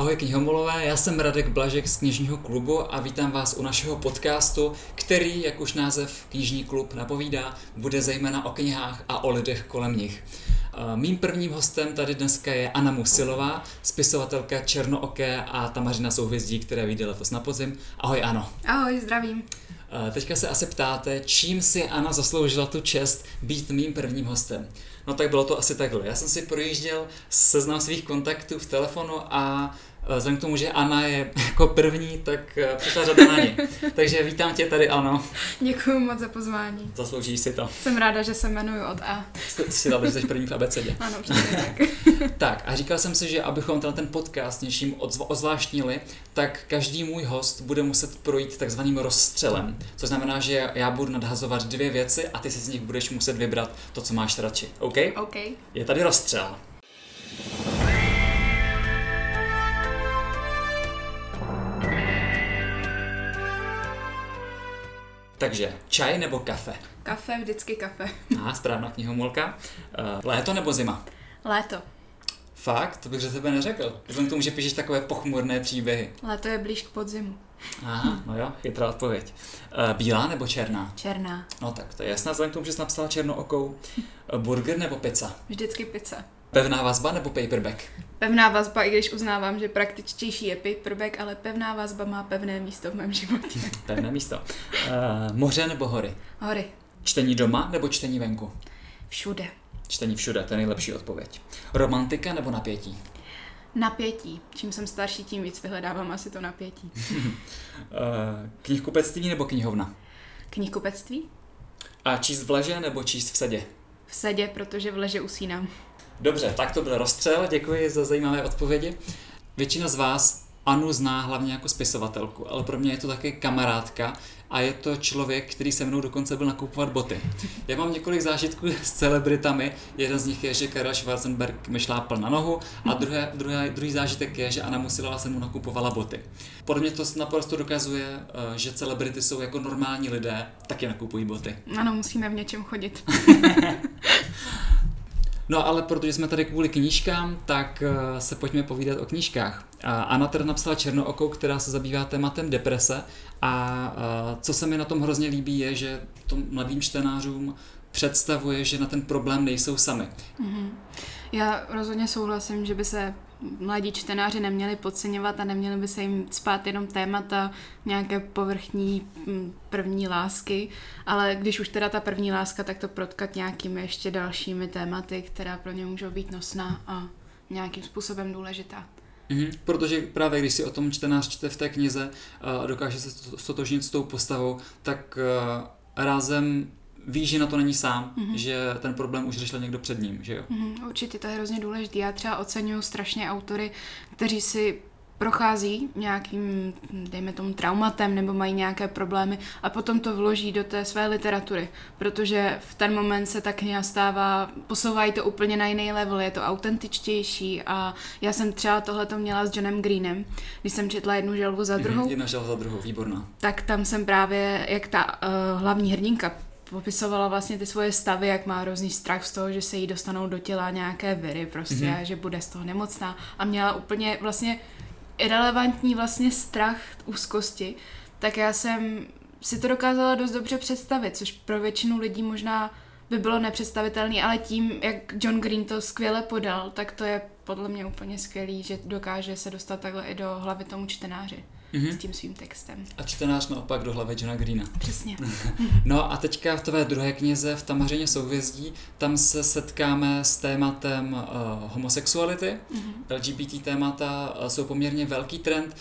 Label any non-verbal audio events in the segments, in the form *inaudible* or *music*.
Ahoj knihomolové, já jsem Radek Blažek z knižního klubu a vítám vás u našeho podcastu, který, jak už název knižní klub napovídá, bude zejména o knihách a o lidech kolem nich. Mým prvním hostem tady dneska je Anna Musilová, spisovatelka Černooké a Tamařina souhvězdí, které vyjde letos na podzim. Ahoj Ano. Ahoj, zdravím. Teďka se asi ptáte, čím si Anna zasloužila tu čest být mým prvním hostem. No tak bylo to asi takhle. Já jsem si projížděl seznam svých kontaktů v telefonu a Eh, vzhledem k tomu, že Anna je *laughs* jako první, tak eh, přišla řada na ní. *laughs* Takže vítám tě tady, Ano. Děkuji moc za pozvání. Zasloužíš si to. Jsem ráda, že se jmenuji od A. Jsi dala, že jsi první v abecedě. Ano, přesně tak. *laughs* tak a říkal jsem si, že abychom ten, ten podcast něčím ozvláštnili, tak každý můj host bude muset projít takzvaným rozstřelem. Což znamená, že já budu nadhazovat dvě věci a ty si z nich budeš muset vybrat to, co máš radši. OK? OK. Je tady rozstřel. Takže čaj nebo kafe? Kafe, vždycky kafe. *laughs* A správná knihomolka. Uh, léto nebo zima? Léto. Fakt? To bych že tebe neřekl. Vzhledem k tomu, že píšeš takové pochmurné příběhy. Léto je blíž k podzimu. Aha, no jo, chytrá odpověď. Uh, bílá nebo černá? Černá. No tak to je jasná, vzhledem k tomu, že jsi napsala černookou. Uh, burger nebo pizza? Vždycky pizza. Pevná vazba nebo paperback? Pevná vazba, i když uznávám, že praktičtější je paperback, ale pevná vazba má pevné místo v mém životě. *laughs* Pevné místo. Uh, moře nebo hory? Hory. Čtení doma nebo čtení venku? Všude. Čtení všude, to je nejlepší odpověď. Romantika nebo napětí? Napětí. Čím jsem starší, tím víc vyhledávám asi to napětí. uh, *laughs* knihkupectví nebo knihovna? Knihkupectví. A číst v leže nebo číst v sedě? V sedě, protože v leže usínám. Dobře, tak to byl rozstřel, děkuji za zajímavé odpovědi. Většina z vás Anu zná hlavně jako spisovatelku, ale pro mě je to také kamarádka a je to člověk, který se mnou dokonce byl nakupovat boty. Já mám několik zážitků *laughs* s celebritami, jeden z nich je, že Karel Schwarzenberg mi šlápl na nohu a druhé, druhé, druhý zážitek je, že Anna Musilová se mu nakupovala boty. Podle mě to naprosto dokazuje, eh, že celebrity jsou jako normální lidé, taky nakupují boty. Ano, musíme v něčem chodit. *laughs* No ale protože jsme tady kvůli knížkám, tak eh, se pojďme povídat o knížkách. Anna teda napsala Černookou, která se zabývá tématem deprese a eh, co se mi na tom hrozně líbí je, že to mladým čtenářům představuje, že na ten problém nejsou sami. Mm-hmm. Já rozhodně souhlasím, že by se mladí čtenáři neměli podceňovat a neměli by se jim spát jenom témata nějaké povrchní mm, první lásky, ale když už teda ta první láska, tak to protkat nějakými ještě dalšími tématy, která pro ně můžou být nosná a nějakým způsobem důležitá. Mm-hmm, protože právě když si o tom čtenář čte v té knize a dokáže se stotožnit s tou postavou, tak uh, rázem ví, že na to není sám, mm-hmm. že ten problém už řešil někdo před ním, že jo? Mm-hmm, určitě, to je hrozně důležité. Já třeba oceňuju strašně autory, kteří si prochází nějakým, dejme tomu, traumatem nebo mají nějaké problémy a potom to vloží do té své literatury, protože v ten moment se ta kniha stává, posouvají to úplně na jiný level, je to autentičtější a já jsem třeba tohle měla s Johnem Greenem, když jsem četla jednu želvu za druhou. Jedna želva za druhou, výborná. Tak tam jsem právě, jak ta uh, hlavní hrdinka popisovala vlastně ty svoje stavy, jak má hrozný strach z toho, že se jí dostanou do těla nějaké viry prostě mm-hmm. a že bude z toho nemocná a měla úplně vlastně irrelevantní vlastně strach úzkosti, tak já jsem si to dokázala dost dobře představit, což pro většinu lidí možná by bylo nepředstavitelné, ale tím, jak John Green to skvěle podal, tak to je podle mě úplně skvělý, že dokáže se dostat takhle i do hlavy tomu čtenáři mm-hmm. s tím svým textem. A čtenář naopak do hlavy Johna Greena. Přesně. *laughs* no a teďka v tvé druhé knize v Tamařině souvězdí, tam se setkáme s tématem uh, homosexuality. Mm-hmm. LGBT témata uh, jsou poměrně velký trend.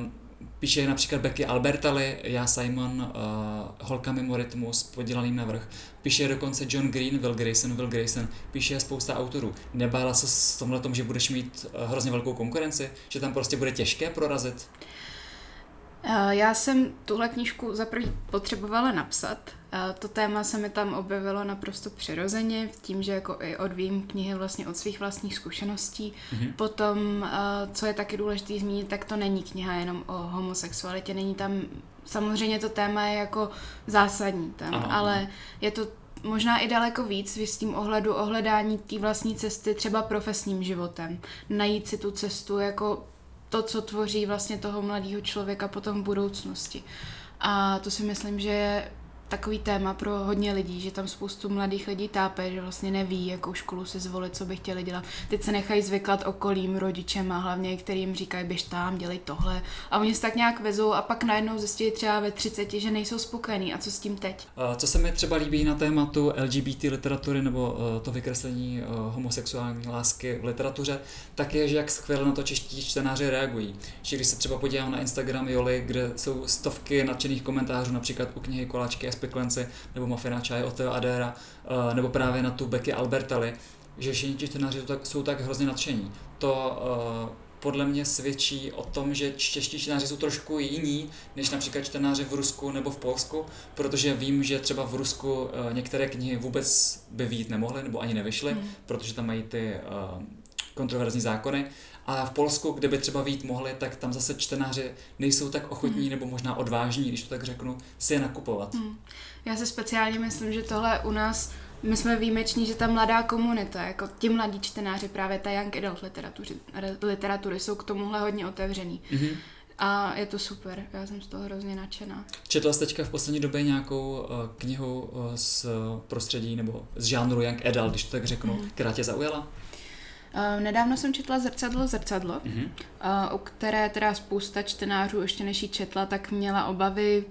Uh, Píše například Becky Albertali, já Simon, uh, Holka mimo rytmus, podělaný navrh. Píše dokonce John Green, Will Grayson, Will Grayson. Píše spousta autorů. Nebála se s tomhle tom, že budeš mít uh, hrozně velkou konkurenci? Že tam prostě bude těžké prorazit? Eh, já jsem tuhle knížku za první potřebovala napsat. Eh, to téma se mi tam objevilo naprosto přirozeně, tím, že jako i odvím knihy vlastně od svých vlastních zkušeností. Mm-hmm. Potom, eh, co je taky důležité zmínit, tak to není kniha jenom o homosexualitě, není tam, samozřejmě to téma je jako zásadní tam, Aha. ale je to možná i daleko víc v tím ohledu ohledání té vlastní cesty třeba profesním životem. Najít si tu cestu jako to, co tvoří vlastně toho mladého člověka potom v budoucnosti. A to si myslím, že je takový téma pro hodně lidí, že tam spoustu mladých lidí tápe, že vlastně neví, jakou školu si zvolit, co by chtěli dělat. Teď se nechají zvyklat okolím, rodičem a hlavně, kterým říkají, běž tam, dělej tohle. A oni se tak nějak vezou a pak najednou zjistí třeba ve 30, že nejsou spokojení. A co s tím teď? Co se mi třeba líbí na tématu LGBT literatury nebo eh, to vykreslení eh, homosexuální lásky v literatuře, tak je, že jak skvěle na to čeští čtenáři reagují. Že když se třeba podívám na Instagram Joli, kde jsou stovky nadšených komentářů, například u knihy Koláčky Speklenci nebo Mafina Čaj od Adéra, eh, nebo právě na tu Becky Albertali, že všichni ti čtenáři jsou tak, jsou tak hrozně nadšení. To uh, podle mě svědčí o tom, že čeští čtenáři jsou trošku jiní než například čtenáři v Rusku nebo v Polsku, protože vím, že třeba v Rusku uh, některé knihy vůbec by výjít nemohly nebo ani nevyšly, mm. protože tam mají ty uh, kontroverzní zákony a v Polsku, kde by třeba vít mohli, tak tam zase čtenáři nejsou tak ochotní hmm. nebo možná odvážní, když to tak řeknu, si je nakupovat. Hmm. Já si speciálně myslím, že tohle u nás my jsme výjimeční, že ta mladá komunita, jako ti mladí čtenáři, právě ta young adult literatury, literatury jsou k tomuhle hodně otevřený. Mm-hmm. A je to super, já jsem z toho hrozně nadšená. Četla jste teďka v poslední době nějakou uh, knihu uh, z prostředí nebo z žánru Young Adult, když to tak řeknu, mm. která tě zaujala? Uh, nedávno jsem četla Zrcadlo, zrcadlo, mm-hmm. uh, u které teda spousta čtenářů ještě než ji četla, tak měla obavy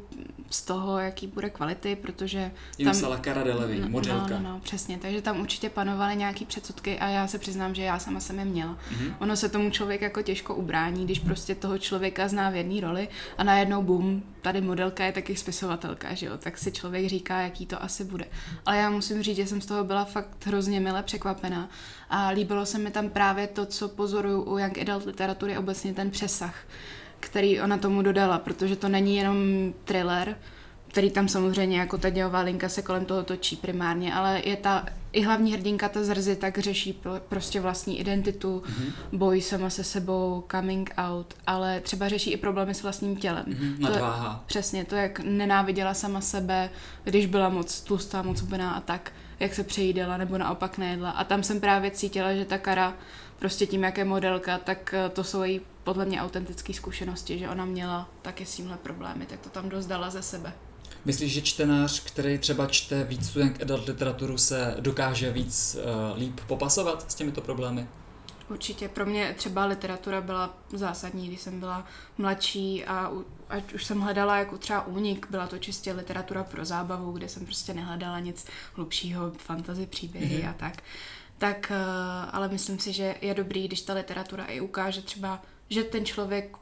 z toho, jaký bude kvality, protože Jim tam... psala Cara Delevingne, no, modelka. No, no, no, přesně, takže tam určitě panovaly nějaký předsudky a já se přiznám, že já sama jsem je měla. Mm-hmm. Ono se tomu člověk jako těžko ubrání, když prostě toho člověka zná v jedné roli a najednou bum, tady modelka je taky spisovatelka, že jo, tak si člověk říká, jaký to asi bude. Ale já musím říct, že jsem z toho byla fakt hrozně mile překvapená a líbilo se mi tam právě to, co pozoruju u Young Adult literatury, obecně ten přesah který ona tomu dodala, protože to není jenom thriller, který tam samozřejmě jako ta dělová linka se kolem toho točí primárně, ale je ta i hlavní hrdinka ta zrzy tak řeší pro, prostě vlastní identitu, mm-hmm. boj sama se sebou, coming out, ale třeba řeší i problémy s vlastním tělem. Mm-hmm, nadváha. To, přesně, to jak nenáviděla sama sebe, když byla moc tlustá, moc hubená a tak, jak se přejídala nebo naopak nejedla. A tam jsem právě cítila, že ta Kara prostě tím, jak je modelka, tak eh, to jsou její podle mě autentické zkušenosti, že ona měla taky s tímhle problémy, tak to tam dost dala ze sebe. Myslíš, že čtenář, který třeba čte víc student adult literaturu, se dokáže víc uh, líp popasovat s těmito problémy? Určitě. Pro mě třeba literatura byla zásadní, když jsem byla mladší a u, ať už jsem hledala jako třeba únik, byla to čistě literatura pro zábavu, kde jsem prostě nehledala nic hlubšího, fantasy příběhy mm-hmm. a tak. Tak, uh, ale myslím si, že je dobrý, když ta literatura i ukáže třeba, že ten člověk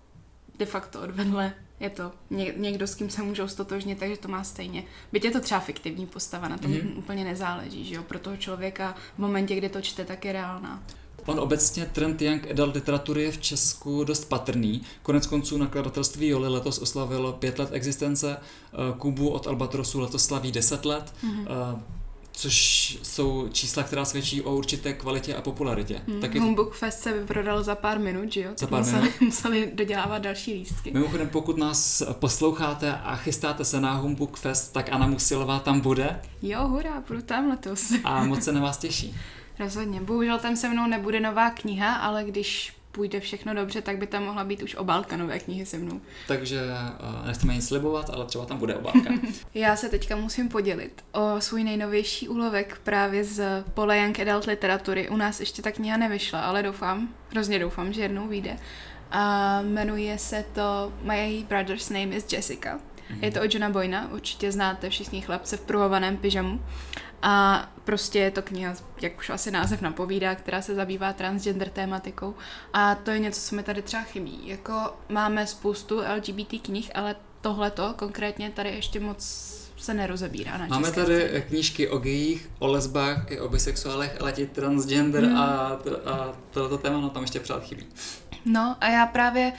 de facto odvedle je to někdo, s kým se můžou stotožnit, takže to má stejně. Byť je to třeba fiktivní postava, na tom mm-hmm. úplně nezáleží, že jo? Pro toho člověka v momentě, kdy to čte, tak je reálná. On obecně trend young adult literatury je v Česku dost patrný. Konec konců nakladatelství Joli letos oslavilo pět let existence, eh, Kubu od Albatrosu letos slaví deset let. Mm-hmm což jsou čísla, která svědčí o určité kvalitě a popularitě. Hmm. Taky... Humbug Fest se vyprodal za pár minut, že jo? Za pár museli, minut. museli dodělávat další lístky. Mimochodem, pokud nás posloucháte a chystáte se na Humbug Fest, tak Anna Musilová tam bude. Jo, hurá, budu tam letos. a moc se na vás těší. *laughs* Rozhodně. Bohužel tam se mnou nebude nová kniha, ale když půjde všechno dobře, tak by tam mohla být už obálka nové knihy se mnou. Takže uh, nechceme nic slibovat, ale třeba tam bude obálka. *laughs* Já se teďka musím podělit o svůj nejnovější úlovek právě z pole Young Adult literatury. U nás ještě ta kniha nevyšla, ale doufám, hrozně doufám, že jednou vyjde. A jmenuje se to My Brother's Name is Jessica. Je to od Johna Boyna, určitě znáte všichni chlapce v pruhovaném pyžamu. A prostě je to kniha, jak už asi název napovídá, která se zabývá transgender tématikou. A to je něco, co mi tady třeba chybí. Jako máme spoustu LGBT knih, ale tohleto konkrétně tady ještě moc se nerozebírá na Máme tady scéně. knížky o gejích, o lesbách i o bisexuálech, ale ti transgender hmm. a, a tohleto téma no tam ještě přát chybí. No a já právě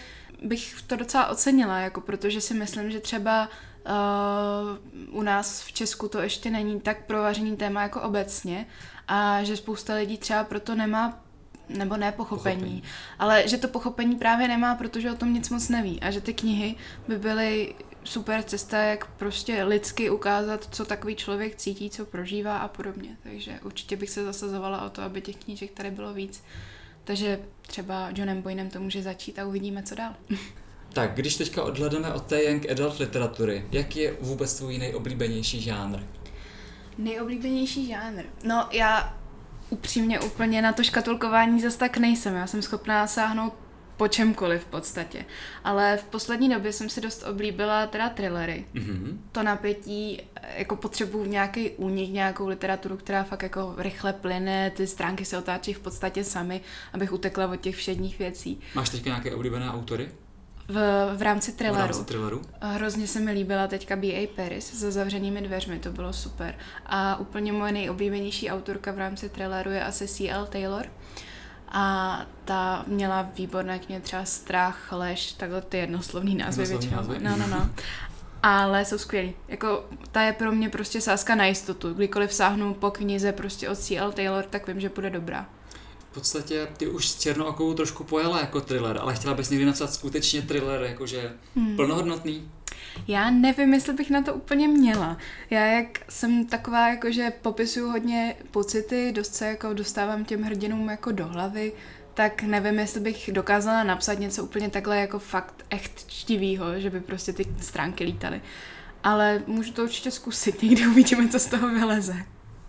bych to docela ocenila, jako protože si myslím, že třeba Uh, u nás v Česku to ještě není tak provařený téma jako obecně a že spousta lidí třeba proto nemá nebo ne pochopení, pochopení, ale že to pochopení právě nemá, protože o tom nic moc neví a že ty knihy by byly super cesta, jak prostě lidsky ukázat, co takový člověk cítí, co prožívá a podobně. Takže určitě bych se zasazovala o to, aby těch knížek tady bylo víc. Takže třeba Johnem Boynem to může začít a uvidíme, co dál. Tak, když teďka odhledeme od té young adult literatury, jak je vůbec tvůj nejoblíbenější žánr? Nejoblíbenější žánr? No, já upřímně úplně na to škatulkování zase tak nejsem. Já jsem schopná sáhnout po čemkoliv v podstatě. Ale v poslední době jsem si dost oblíbila teda thrillery. Mm-hmm. To napětí, jako potřebuji nějaký únik, nějakou literaturu, která fakt jako rychle plyne, ty stránky se otáčí v podstatě sami, abych utekla od těch všedních věcí. Máš teďka nějaké oblíbené autory? V, v rámci thrilleru. V rámci thrilleru. Hrozně se mi líbila teďka B.A. Paris se zavřenými dveřmi, to bylo super. A úplně moje nejoblíbenější autorka v rámci thrilleru je asi C.L. Taylor. A ta měla výborné knihy, třeba Strach, Lež, takhle ty jednoslovný názvy většinou. No, no, no. Ale jsou skvělí. Jako, ta je pro mě prostě sázka na jistotu. Kdykoliv sáhnu po knize prostě od C.L. Taylor, tak vím, že bude dobrá v podstatě ty už s Černookou trošku pojela jako thriller, ale chtěla bys někdy napsat skutečně thriller, jakože hmm. plnohodnotný? Já nevím, jestli bych na to úplně měla. Já jak jsem taková, jakože popisuju hodně pocity, dost se jako dostávám těm hrdinům jako do hlavy, tak nevím, jestli bych dokázala napsat něco úplně takhle jako fakt echt čtivýho, že by prostě ty stránky lítaly. Ale můžu to určitě zkusit, někdy *laughs* uvidíme, co z toho vyleze.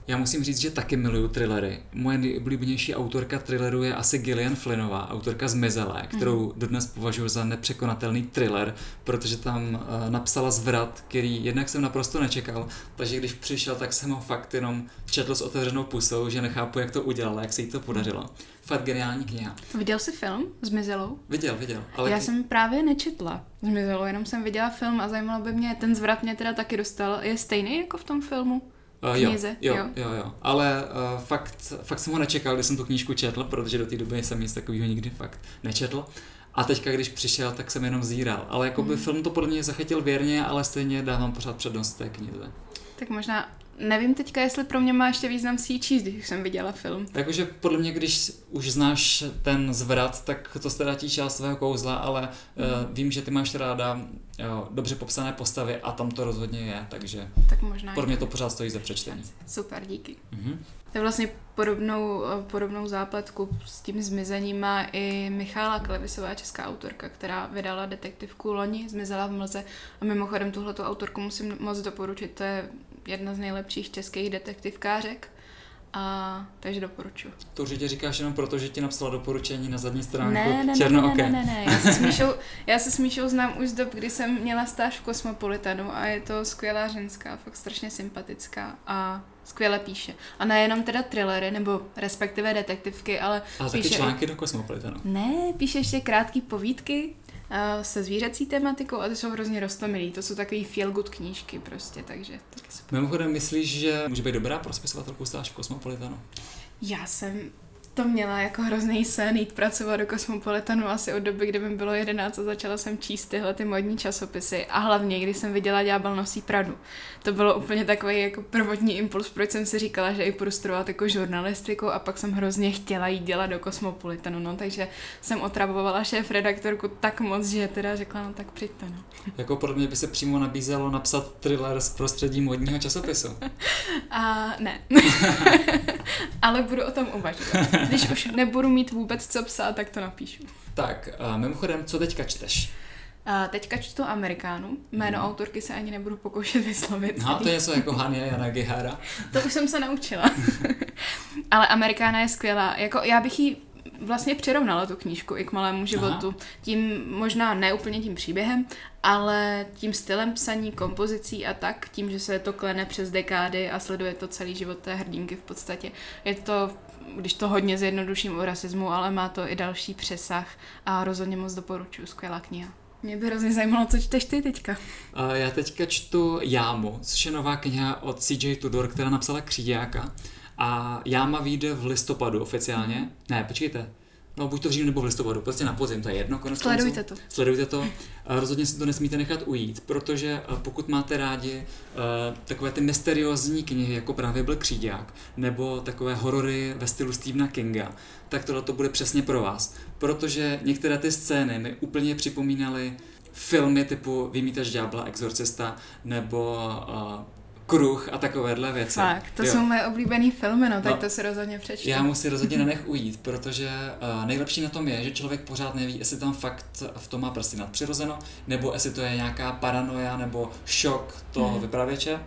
Já musím říct, že taky miluju thrillery. Moje nejoblíbenější autorka thrilleru je asi Gillian Flynnová, autorka Zmizelé, kterou mm. dodnes považuji za nepřekonatelný thriller, protože tam uh, napsala zvrat, který jednak jsem naprosto nečekal, takže když přišel, tak jsem ho fakt jenom četl s otevřenou pusou, že nechápu, jak to udělala, jak se jí to podařilo. Fakt geniální kniha. Viděl jsi film Zmizelou? Viděl, viděl. Ale Já jsem právě nečetla Zmizelou, jenom jsem viděla film a zajímalo by mě, ten zvrat mě teda taky dostal. Je stejný jako v tom filmu? Uh, jo, knize, jo, jo, jo, jo. Ale uh, fakt, fakt jsem ho nečekal, když jsem tu knížku četl, protože do té doby jsem nic takového nikdy fakt nečetl. A teďka, když přišel, tak jsem jenom zíral. Ale jako by mm. film to podle mě zachytil věrně, ale stejně dávám pořád přednost té knize. Tak možná Nevím teďka, jestli pro mě má ještě význam si ji číst, když jsem viděla film. Takže podle mě, když už znáš ten zvrat, tak to ztratí část svého kouzla, ale mm. uh, vím, že ty máš ráda jo, dobře popsané postavy a tam to rozhodně je, takže tak možná pro mě to pořád stojí za přečtení. Super, díky. Mm-hmm. To je vlastně podobnou, podobnou zápletku s tím zmizením má i Michála Klevisová, česká autorka, která vydala detektivku Loni, Zmizela v mlze a mimochodem tuhleto autorku musím moc doporučit, to je jedna z nejlepších českých detektivkářek. A takže doporučuji. To určitě říkáš jenom proto, že ti napsala doporučení na zadní stránku ne, ne, černo ne, ne, ne, ne, Já se, *laughs* s Míšou, já se s Míšou znám už z dob, kdy jsem měla stáž v Kosmopolitanu a je to skvělá ženská, fakt strašně sympatická a skvěle píše. A nejenom teda thrillery, nebo respektive detektivky, ale A píše taky články i... do Kosmopolitanu. Ne, píše ještě krátké povídky, se zvířecí tematikou a ty jsou hrozně rostomilý. To jsou takové feel good knížky prostě, takže taky super. Mimochodem myslíš, že může být dobrá pro spisovatelku stáž v Kosmopolitanu? Já jsem to měla jako hrozný sen jít pracovat do Kosmopolitanu asi od doby, kdy mi bylo 11 a začala jsem číst tyhle ty modní časopisy a hlavně, když jsem viděla Ďábel nosí Pradu. To bylo úplně takový jako prvotní impuls, proč jsem si říkala, že i budu studovat jako žurnalistiku a pak jsem hrozně chtěla jít dělat do Kosmopolitanu, no takže jsem otravovala šéf redaktorku tak moc, že teda řekla, no tak přijďte, no. *laughs* Jako podle mě by se přímo nabízelo napsat thriller z prostředí modního časopisu. *laughs* a ne. *laughs* Ale budu o tom uvažovat. *laughs* Když už nebudu mít vůbec co psát, tak to napíšu. Tak, uh, mimochodem, co teďka čteš? Uh, teďka čtu Amerikánu. Jméno hmm. autorky se ani nebudu pokoušet vyslovit. No, to je něco jako Hania Jana Gehara. to už jsem se naučila. *laughs* Ale Amerikána je skvělá. Jako, já bych ji vlastně přirovnala tu knížku i k malému životu. Aha. Tím možná ne úplně tím příběhem, ale tím stylem psaní, kompozicí a tak, tím, že se to klene přes dekády a sleduje to celý život té hrdinky v podstatě. Je to když to hodně zjednoduším o rasismu, ale má to i další přesah a rozhodně moc doporučuji, skvělá kniha. Mě by hrozně zajímalo, co čteš ty teďka. Uh, já teďka čtu Jámu, což je nová kniha od CJ Tudor, která napsala Kříďáka. A Jáma vyjde v listopadu oficiálně. Mm-hmm. Ne, počkejte, No, buď to v říjnu nebo v listopadu, prostě na podzim, to je jedno. Konec Sledujte to. Sledujte to. Rozhodně si to nesmíte nechat ujít, protože pokud máte rádi uh, takové ty mysteriózní knihy, jako právě byl Kříďák, nebo takové horory ve stylu Stephena Kinga, tak tohle to bude přesně pro vás. Protože některé ty scény mi úplně připomínaly filmy typu Vymítač ďábla, Exorcista, nebo uh, kruh a takovéhle věci. Tak, to jo. jsou moje oblíbené filmy, no, tak no, to si rozhodně přečtu. Já musím rozhodně *laughs* nenech ujít, protože uh, nejlepší na tom je, že člověk pořád neví, jestli tam fakt v tom má prsty nadpřirozeno, nebo jestli to je nějaká paranoja nebo šok toho hmm. vypravěče.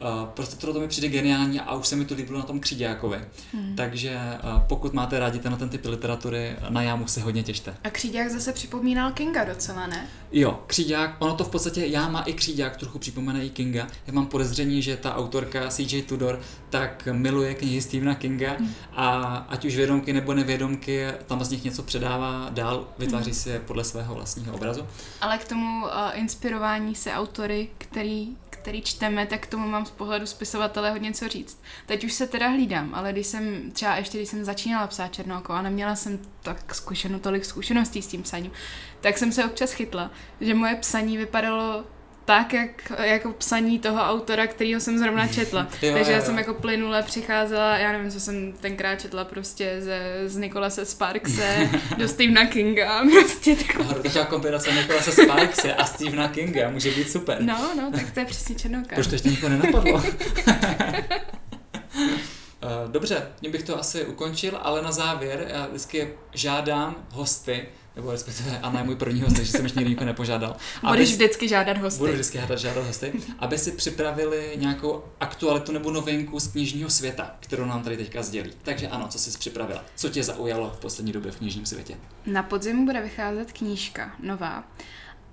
Uh, prostě to, to mi přijde geniální a už se mi to líbilo na tom Kříďákovi. Hmm. Takže uh, pokud máte rádi ten, ten typ literatury, na jámu se hodně těšte. A Kříďák zase připomínal Kinga docela, ne? Jo, Kříďák, ono to v podstatě, já má i Kříďák trochu připomene i Kinga. Já mám podezření, že ta autorka CJ Tudor tak miluje knihy Stephena Kinga hmm. a ať už vědomky nebo nevědomky, tam z nich něco předává dál, vytváří hmm. si je podle svého vlastního obrazu. Ale k tomu uh, inspirování se autory, který který čteme, tak tomu mám z pohledu spisovatele hodně co říct. Teď už se teda hlídám, ale když jsem třeba ještě, když jsem začínala psát Černoko a neměla jsem tak zkušeno, tolik zkušeností s tím psaním, tak jsem se občas chytla, že moje psaní vypadalo tak, jak, jako psaní toho autora, kterýho jsem zrovna četla. *laughs* jo, Takže jo, já jsem jako plynule přicházela, já nevím, co jsem tenkrát četla prostě ze, z Nikolase Sparkse *laughs* do Stephena Kinga. Prostě takový. No, taková kombinace Nikolase Sparkse a Stephena Kinga může být super. No, no, tak to je přesně černoka. Proč to ještě nikoho nenapadlo? *laughs* Eh, dobře, mě bych to asi ukončil, ale na závěr já vždycky žádám hosty, nebo respektive Anna je můj první host, takže jsem ještě nikdy nepožádal. *laughs* Budeš vždycky žádat hosty. Budu vždycky žádat, žádat hosty, aby si připravili nějakou aktualitu nebo novinku z knižního světa, kterou nám tady teďka sdělí. Takže ano, co jsi připravila? Co tě zaujalo v poslední době v knižním světě? Na podzim bude vycházet knížka nová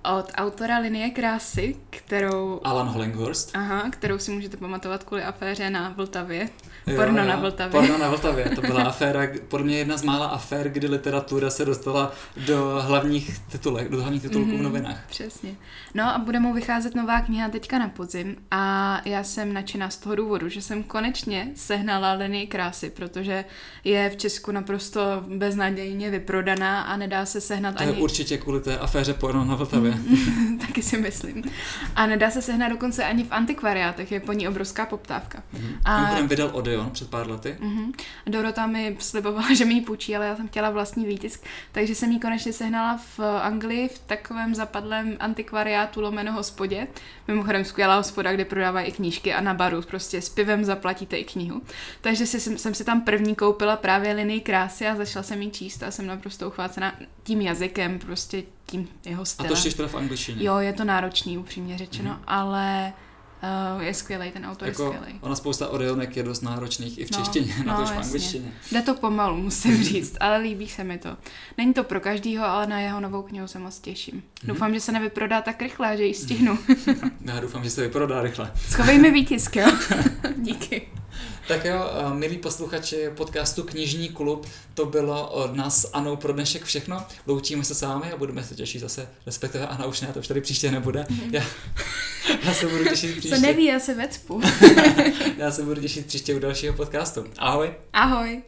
od autora Linie krásy, kterou... Alan Hollinghurst. Aha, kterou si můžete pamatovat kvůli aféře na Vltavě. Porno jo, na Vltavě. Porno na *laughs* Vltavě, to byla aféra, podle mě jedna z mála afér, kdy literatura se dostala do hlavních titulek, do hlavních titulků mm-hmm, v mhm, novinách. Přesně. No a bude mu vycházet nová kniha teďka na podzim a já jsem nadšená z toho důvodu, že jsem konečně sehnala linii krásy, protože je v Česku naprosto beznadějně vyprodaná a nedá se sehnat to ani... To je určitě kvůli té aféře porno na Vltavě. *laughs* Taky si myslím. A nedá se sehnat dokonce ani v antikvariátech, je po ní obrovská poptávka. Mm-hmm. A... Mimochodem vydal Odeon před pár lety. Mm-hmm. Dorota mi slibovala, *laughs* že mi ji půjčí, ale já jsem chtěla vlastní výtisk, takže jsem ji konečně sehnala v Anglii v takovém zapadlém antikvariátu lomeno hospodě. Mimochodem skvělá hospoda, kde prodávají i knížky a na baru prostě s pivem zaplatíte i knihu. Takže si, jsem, jsem si tam první koupila právě linii krásy a začala jsem ji číst a jsem naprosto uchvácena tím jazykem, prostě tím jeho stylem. A to ještě v angličtině? Jo, je to náročný, upřímně řečeno, mm-hmm. ale Uh, je skvělý, ten autor jako, je skvělý. Ona spousta Orionek je dost náročných i v no, češtině, no, *laughs* na to v angličtině. Jde to pomalu, musím říct, ale líbí se mi to. Není to pro každýho, ale na jeho novou knihu se moc těším. Mm-hmm. Doufám, že se nevyprodá tak rychle, že ji stihnu. *laughs* Já doufám, že se vyprodá rychle. Schovej mi výtisk, jo? *laughs* Díky. Tak jo, eh, milí posluchači podcastu Knižní klub, to bylo od nás Anou pro dnešek všechno. Loučíme se s vámi a budeme se těšit zase, respektive Ana už ne, to už tady příště nebude. Mm-hmm. Já, já se budu těšit *laughs* příště. Co neví, já se vecpu. *laughs* já se budu těšit příště u dalšího podcastu. Ahoj. Ahoj.